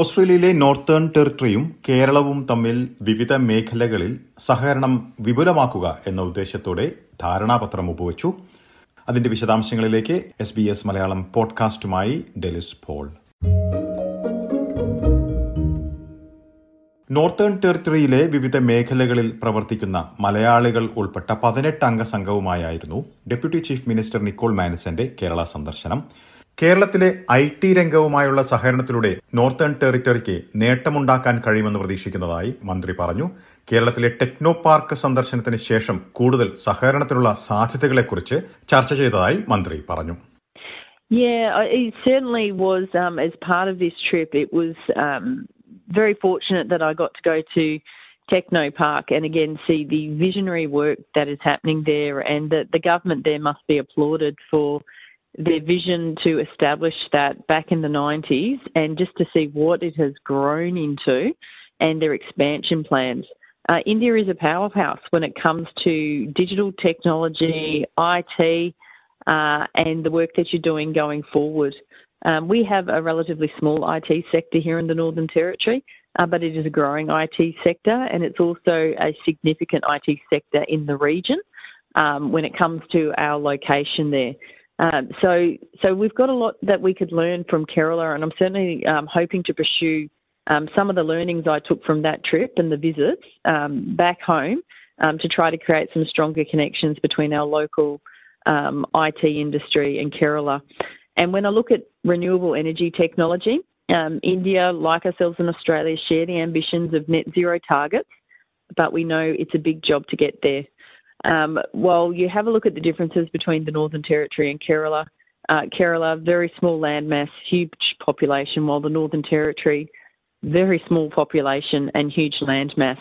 ഓസ്ട്രേലിയയിലെ നോർത്തേൺ ടെറിട്ടറിയും കേരളവും തമ്മിൽ വിവിധ മേഖലകളിൽ സഹകരണം വിപുലമാക്കുക എന്ന ഉദ്ദേശത്തോടെ ധാരണാപത്രം ഒപ്പുവച്ചു അതിന്റെ വിശദാംശങ്ങളിലേക്ക് എസ് ബി എസ് മലയാളം പോഡ്കാസ്റ്റുമായി ഡെലിസ് പോൾ. നോർത്തേൺ ടെറിട്ടറിയിലെ വിവിധ മേഖലകളിൽ പ്രവർത്തിക്കുന്ന മലയാളികൾ ഉൾപ്പെട്ട പതിനെട്ട് അംഗ സംഘവുമായായിരുന്നു ഡെപ്യൂട്ടി ചീഫ് മിനിസ്റ്റർ നിക്കോൾ മാനിസന്റെ കേരള സന്ദർശനം. കേരളത്തിലെ ഐ ടി രംഗവുമായുള്ള സഹകരണത്തിലൂടെ നോർത്തേൺ ടെറിറ്ററിക്ക് നേട്ടമുണ്ടാക്കാൻ കഴിയുമെന്ന് പ്രതീക്ഷിക്കുന്നതായി മന്ത്രി പറഞ്ഞു. കേരളത്തിലെ ടെക്നോ പാർക്ക് സന്ദർശനത്തിന് ശേഷം കൂടുതൽ സഹകരണത്തിനുള്ള സാധ്യതകളെക്കുറിച്ച് ചർച്ച ചെയ്തതായി മന്ത്രി പറഞ്ഞു. Techno Park, and again see the visionary work that is happening there, and that the government there must be applauded for their vision to establish that back in the 90s and just to see what it has grown into and their expansion plans. Uh, India is a powerhouse when it comes to digital technology, IT, uh, and the work that you're doing going forward. Um, we have a relatively small IT sector here in the Northern Territory, uh, but it is a growing IT sector and it's also a significant IT sector in the region um, when it comes to our location there. Um, so, so we've got a lot that we could learn from Kerala, and I'm certainly um, hoping to pursue um, some of the learnings I took from that trip and the visits um, back home to try to create some stronger connections between our local IT industry and Kerala. And when I look at renewable energy technology, India, like ourselves in Australia, share the ambitions of net zero targets, but we know it's a big job to get there. Um, well, you have a look at the differences between the Northern Territory and Kerala. Uh, Kerala, very small landmass, huge population, while the Northern Territory, very small population and huge landmass.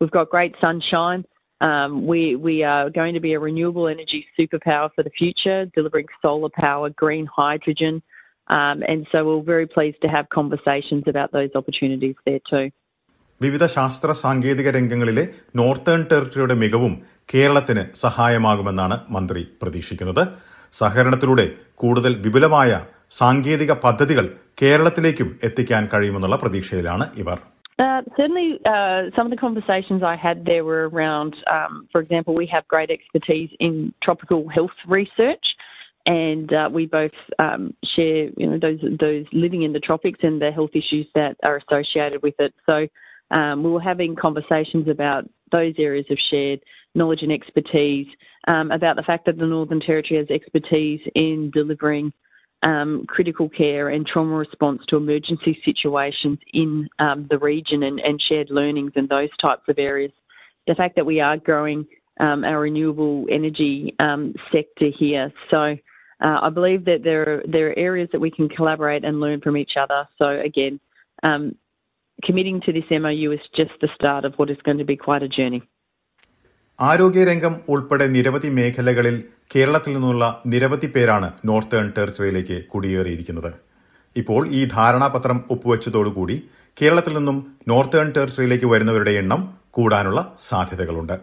We've got great sunshine. Um, we we are going to be a renewable energy superpower for the future, delivering solar power, green hydrogen, um, and so we're very pleased to have conversations about those opportunities there too. വിവിധ ശാസ്ത്ര സാങ്കേതിക രംഗങ്ങളിലെ northern ടെറിട്ടറിയുടെ മികവും കേരളത്തിന് സഹായമാകുമെന്നാണ് മന്ത്രി പ്രതീക്ഷിക്കുന്നത് സഹകരണത്തിലൂടെ കൂടുതൽ വിപുലമായ സാങ്കേതിക പദ്ധതികൾ കേരളത്തിലേക്കും എത്തിക്കാൻ കഴിയുമെന്നുള്ള പ്രതീക്ഷയിലാണ് ഇവർ Uh, certainly, uh, some of the conversations I had there were around, um, for example, we have great expertise in tropical health research, and uh, we both um, share, you know, those those living in the tropics and the health issues that are associated with it. So, um, we were having conversations about those areas of shared knowledge and expertise, um, about the fact that the Northern Territory has expertise in delivering um, critical care and trauma response to emergency situations in um, the region and, and, shared learnings and those types of areas. The fact that we are growing our renewable energy sector here. So uh, I believe that there are, there are areas that we can collaborate and learn from each other. So again, committing to this MOU is just the start of what is going to be quite a journey. ആരോഗ്യരംഗം ഉൾപ്പെടെ നിരവധി മേഖലകളിൽ കേരളത്തിൽ നിന്നുള്ള നിരവധി പേരാണ് northern ടെറിട്ടറിയിലേക്ക് കുടിയേറിയിരിക്കുന്നത് ഇപ്പോൾ ഈ ധാരണാപത്രം ഒപ്പുവെച്ചതോടുകൂടി കേരളത്തിൽ നിന്നും നോർത്തേൺ ടെറിട്ടറിയിലേക്ക് വരുന്നവരുടെ എണ്ണം കൂടാനുള്ള സാധ്യതകളുണ്ട്